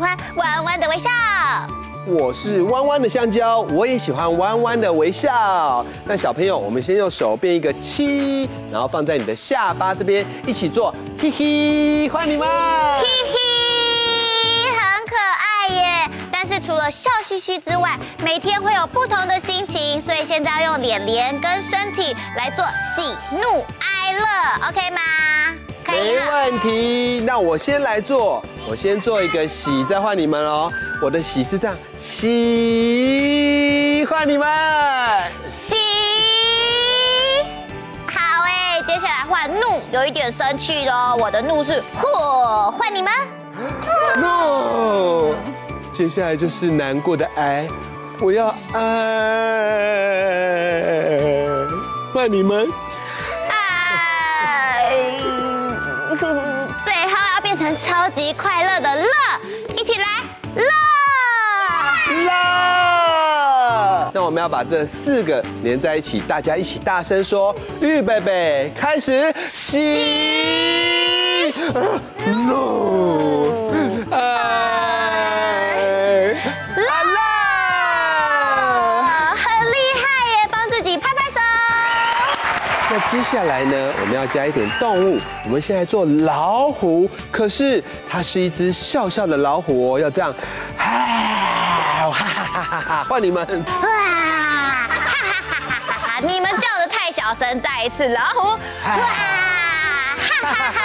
欢弯弯的微笑。我是弯弯的香蕉，我也喜欢弯弯的微笑。那小朋友，我们先用手变一个七，然后放在你的下巴这边，一起做嘿嘿，欢迎你们！嘿嘿，很可爱耶。但是除了笑嘻嘻之外，每天会有不同的心情，所以现在要用脸脸跟身体来做喜怒哀乐，OK 吗？可以。没问题。那我先来做，我先做一个喜，再换你们哦。我的喜是这样，喜，换你们。喜，好哎。接下来换怒，有一点生气喽。我的怒是火，换你们。怒。接下来就是难过的哀，我要哀，换你们。哀，超级快乐的乐，一起来乐。乐，那我们要把这四个连在一起，大家一起大声说：预备备，开始，喜，怒，哀，那接下来呢，我们要加一点动物。我们现在做老虎，可是它是一只笑笑的老虎哦，要这样，哈哈哈哈哈！换你们，哇，哈哈哈哈哈！你们叫的太小声，再一次老虎，哇，哈哈哈哈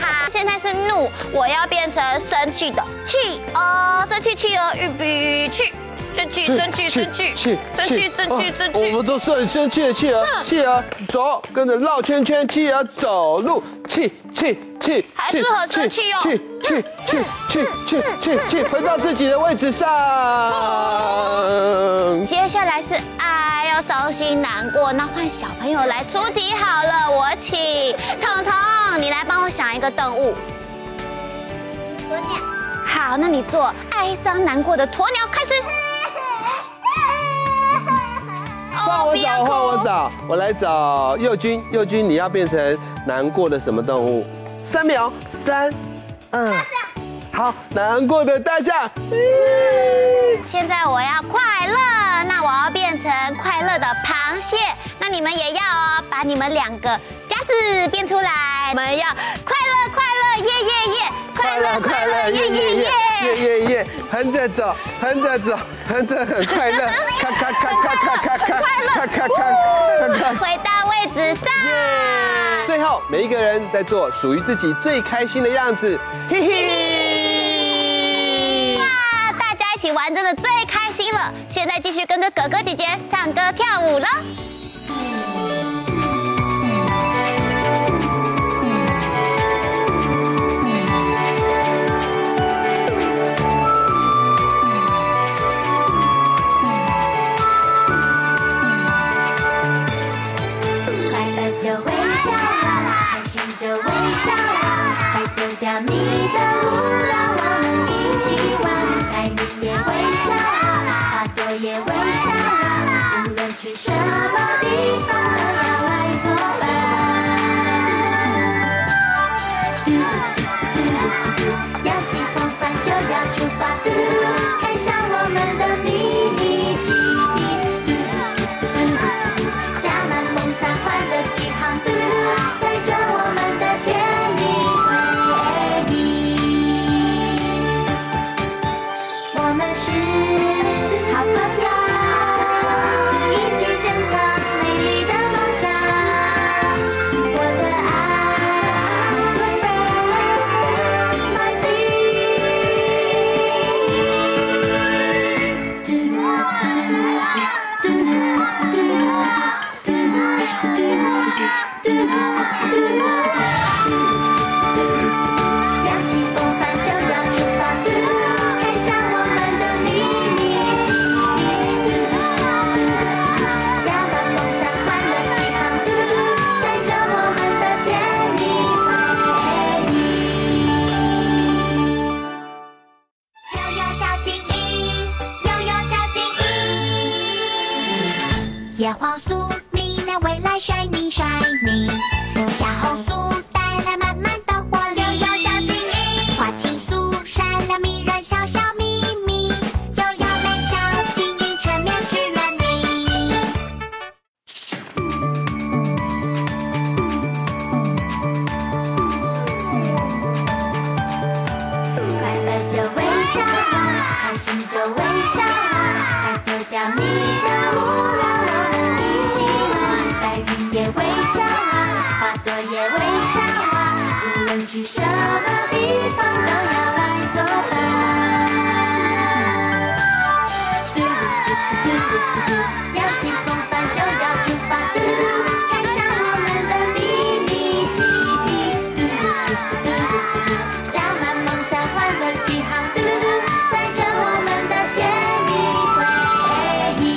哈！现在是怒，我要变成生气的气哦，生气气哦，预备去。生气，生气，生气，气，生气，生气，生气。我们都是很生气的气儿，气儿走，跟着绕圈圈，气儿走路，气，气，气，还是很生气哦。气，气，气，气，气，气，气，回到自己的位置上。接下来是哀，要伤心难过，那换小朋友来出题好了，我请彤彤，你来帮我想一个动物。鸵鸟。好，那你做哀伤难过的鸵鸟，开始。换我找，换我找，我来找佑君。佑君，你要变成难过的什么动物？三秒，三，二，好，难过的大象。现在我要快乐，那我要变成快乐的螃蟹。那你们也要哦，把你们两个夹子变出来。我们要快乐，快乐，耶耶耶！快乐，快乐，耶耶耶！耶耶耶！横着走，横着走，横着很快乐。咔咔咔咔咔咔咔，咔咔咔，回到位置上。最后，每一个人在做属于自己最开心的样子，嘿嘿！哇，大家一起玩真的最开心了。现在继续跟着哥哥姐姐唱歌跳舞了。掉你的乌龙。嘟嘟嘟，要起风帆就要出发。嘟噜嘟，开上我们的秘密基地。嘟嘟嘟嘟嘟嘟，加满梦想，欢乐起航。嘟噜嘟，载着我们的甜蜜回忆。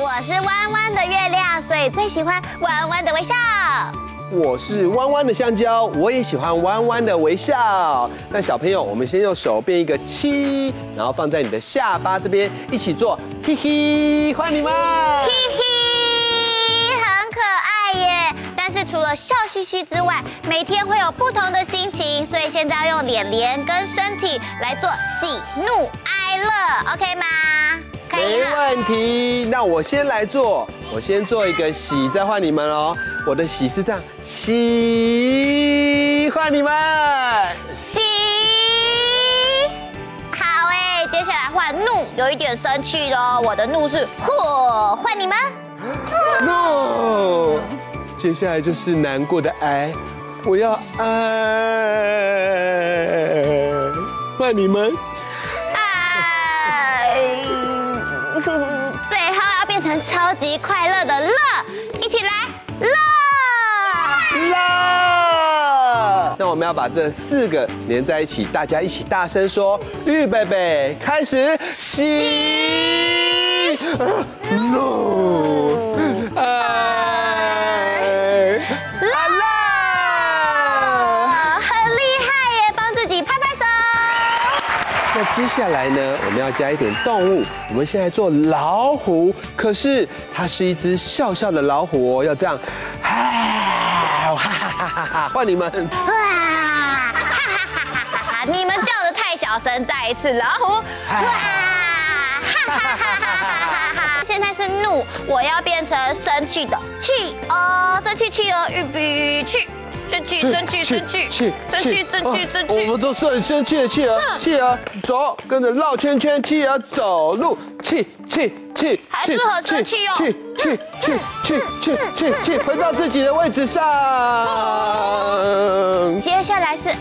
我是弯弯的月亮，所以最喜欢弯弯的微笑。我是弯弯的香蕉，我也喜欢弯弯的微笑。那小朋友，我们先用手变一个七，然后放在你的下巴这边，一起做嘿嘿，欢迎你们！嘿嘿，很可爱耶！但是除了笑嘻嘻之外，每天会有不同的心情，所以现在要用脸脸跟身体来做喜怒哀乐，OK 吗？可以没了。问题，那我先来做，我先做一个喜，再换你们哦。我的喜是这样，喜，换你们。喜，好哎，接下来换怒，有一点生气的哦。我的怒是嚯，换你们。no，接下来就是难过的哀，我要哀，换你们。爱，最后要变成超级快乐的乐，我们要把这四个连在一起，大家一起大声说：预备备，开始，喜怒哀乐。啊，很厉害耶！帮自己拍拍手。那接下来呢，我们要加一点动物。我们现在做老虎，可是它是一只笑笑的老虎哦，要这样，哈哈哈哈哈！换你们，的太小声，再一次老虎，哇，哈哈哈哈哈哈！现在是怒，我要变成生气的气哦，生气气哦，预备去，生气生气生气。气生气生气生气，我们都是很生气的气鹅，气鹅走，跟着绕圈圈，气鹅走路，气气气，还是很生气哦。气气气气气气气，回到自己的位置上。接下来是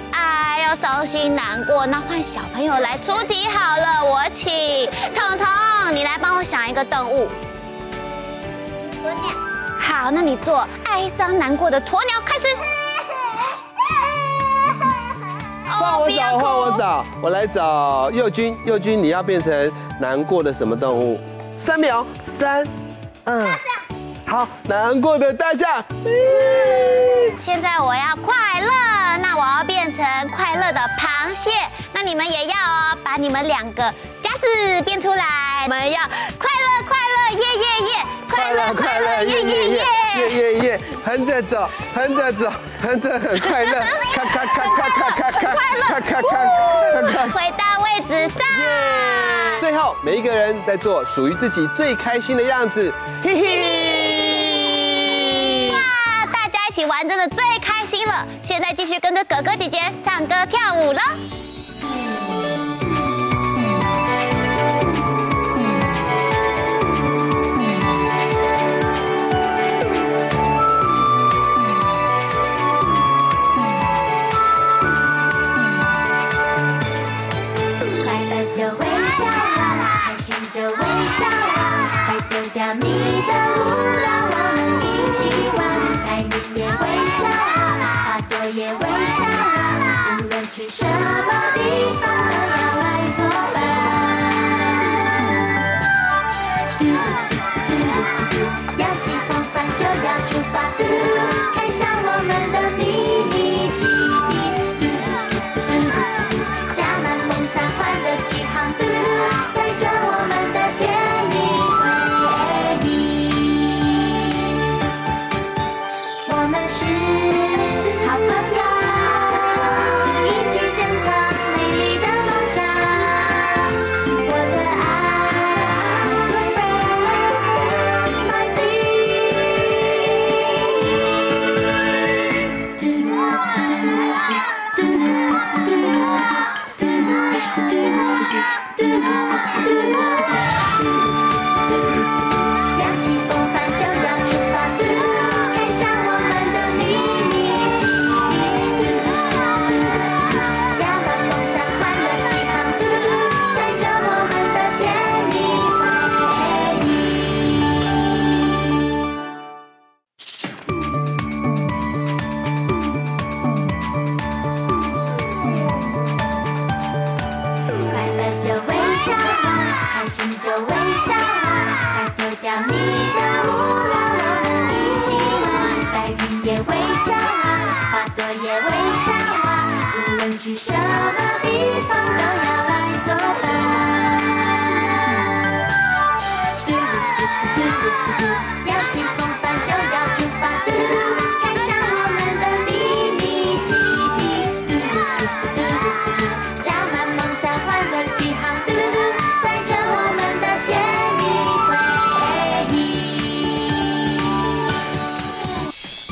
伤心难过，那换小朋友来出题好了，我请彤彤，你来帮我想一个动物。鸵鸟。好，那你做哀伤难过的鸵鸟，开始。换我找，换我找，我来找佑君。佑君，你要变成难过的什么动物？三秒，三，嗯，好，难过的大象。现在我要快乐，那我要变成快乐的螃蟹。那你们也要哦，把你们两个夹子变出来。我们要快乐快乐耶耶耶，快乐快乐耶耶耶耶耶耶，横着走，横着走，横着很快乐，咔咔咔咔咔咔咔，咔咔咔咔。回到位置上。最后，每一个人在做属于自己最开心的样子，嘿嘿。起玩真的最开心了。现在继续跟着哥哥姐姐唱歌跳舞喽。快乐就微笑啊，开心就微笑啊，快丢掉你的无聊，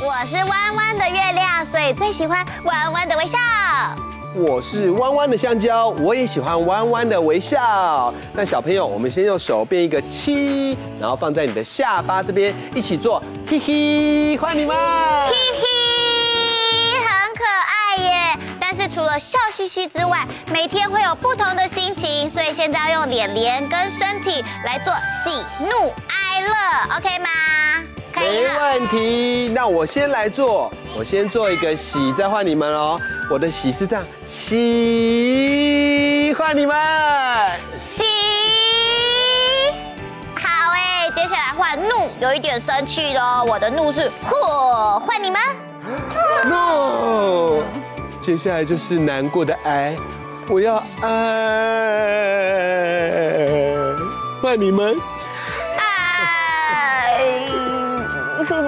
弯弯的月亮，所以最喜欢弯弯的微笑。我是弯弯的香蕉，我也喜欢弯弯的微笑。那小朋友，我们先用手变一个七，然后放在你的下巴这边，一起做嘿嘿，欢迎你们！嘿嘿，很可爱耶。但是除了笑嘻嘻之外，每天会有不同的心情，所以现在要用脸脸跟身体来做喜怒哀乐，OK 吗？没问题，那我先来做，我先做一个喜，再换你们哦。我的喜是这样，喜，换你们，喜，好哎，接下来换怒，有一点生气喽。我的怒是火，换你们，怒，接下来就是难过的哀，我要哀，换你们。最后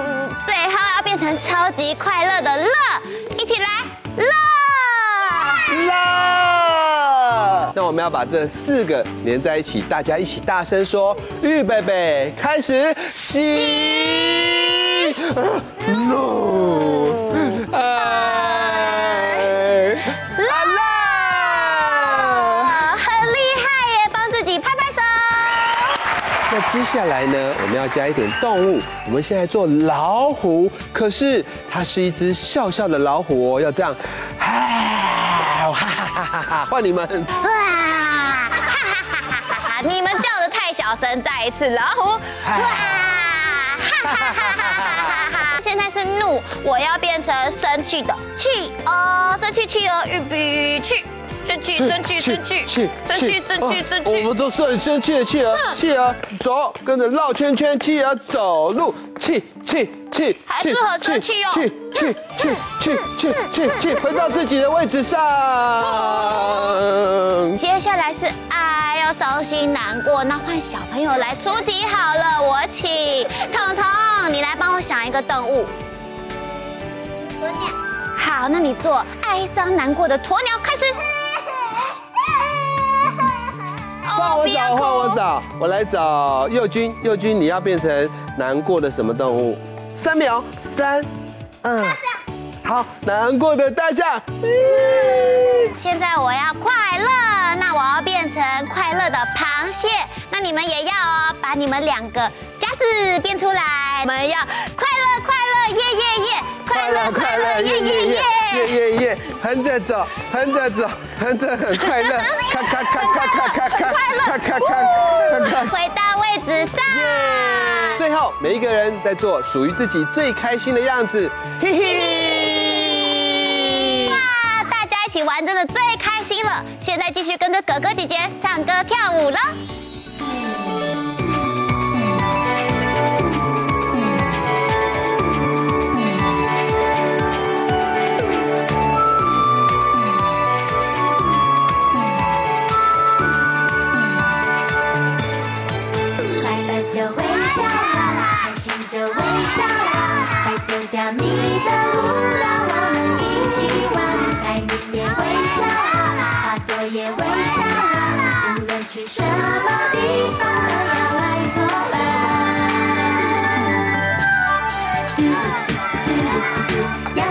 要变成超级快乐的乐，一起来乐乐。那我们要把这四个连在一起，大家一起大声说：预备备，开始，喜怒接下来呢，我们要加一点动物。我们现在做老虎，可是它是一只笑笑的老虎哦，要这样，哈哈哈哈哈！换你们，哇，哈哈哈哈哈！你们叫的太小声，再一次老虎，哇，哈哈哈哈哈！现在是怒，我要变成生气的气哦，生气气哦，预备起。生气，生气，生气，气，生气，生气，生气。我们都是很生气的气儿，气儿走，跟着绕圈圈，气儿走路，气，气，气，还是很生气哦，气，气，气，气，气，气，气，回到自己的位置上。接下来是哎，要伤心难过，那换小朋友来出题好了，我请彤彤，你来帮我想一个动物。鸵鸟。好，那你做哀伤难过的鸵鸟，开始。换我找，换我找，我来找佑君。佑君，你要变成难过的什么动物？三秒，三，二，好，难过的大象。现在我要快乐，那我要变成快乐的螃蟹。那你们也要哦，把你们两个夹子变出来。我们要快乐，快乐，耶耶耶！快乐，快乐，耶耶耶！耶耶耶！横着走，横着走，横着很快乐。咔咔咔咔咔咔咔，咔咔咔，回到位置上。最后，每一个人在做属于自己最开心的样子，嘿嘿！哇，大家一起玩真的最开心了。现在继续跟着哥哥姐姐唱歌跳舞了。Yeah.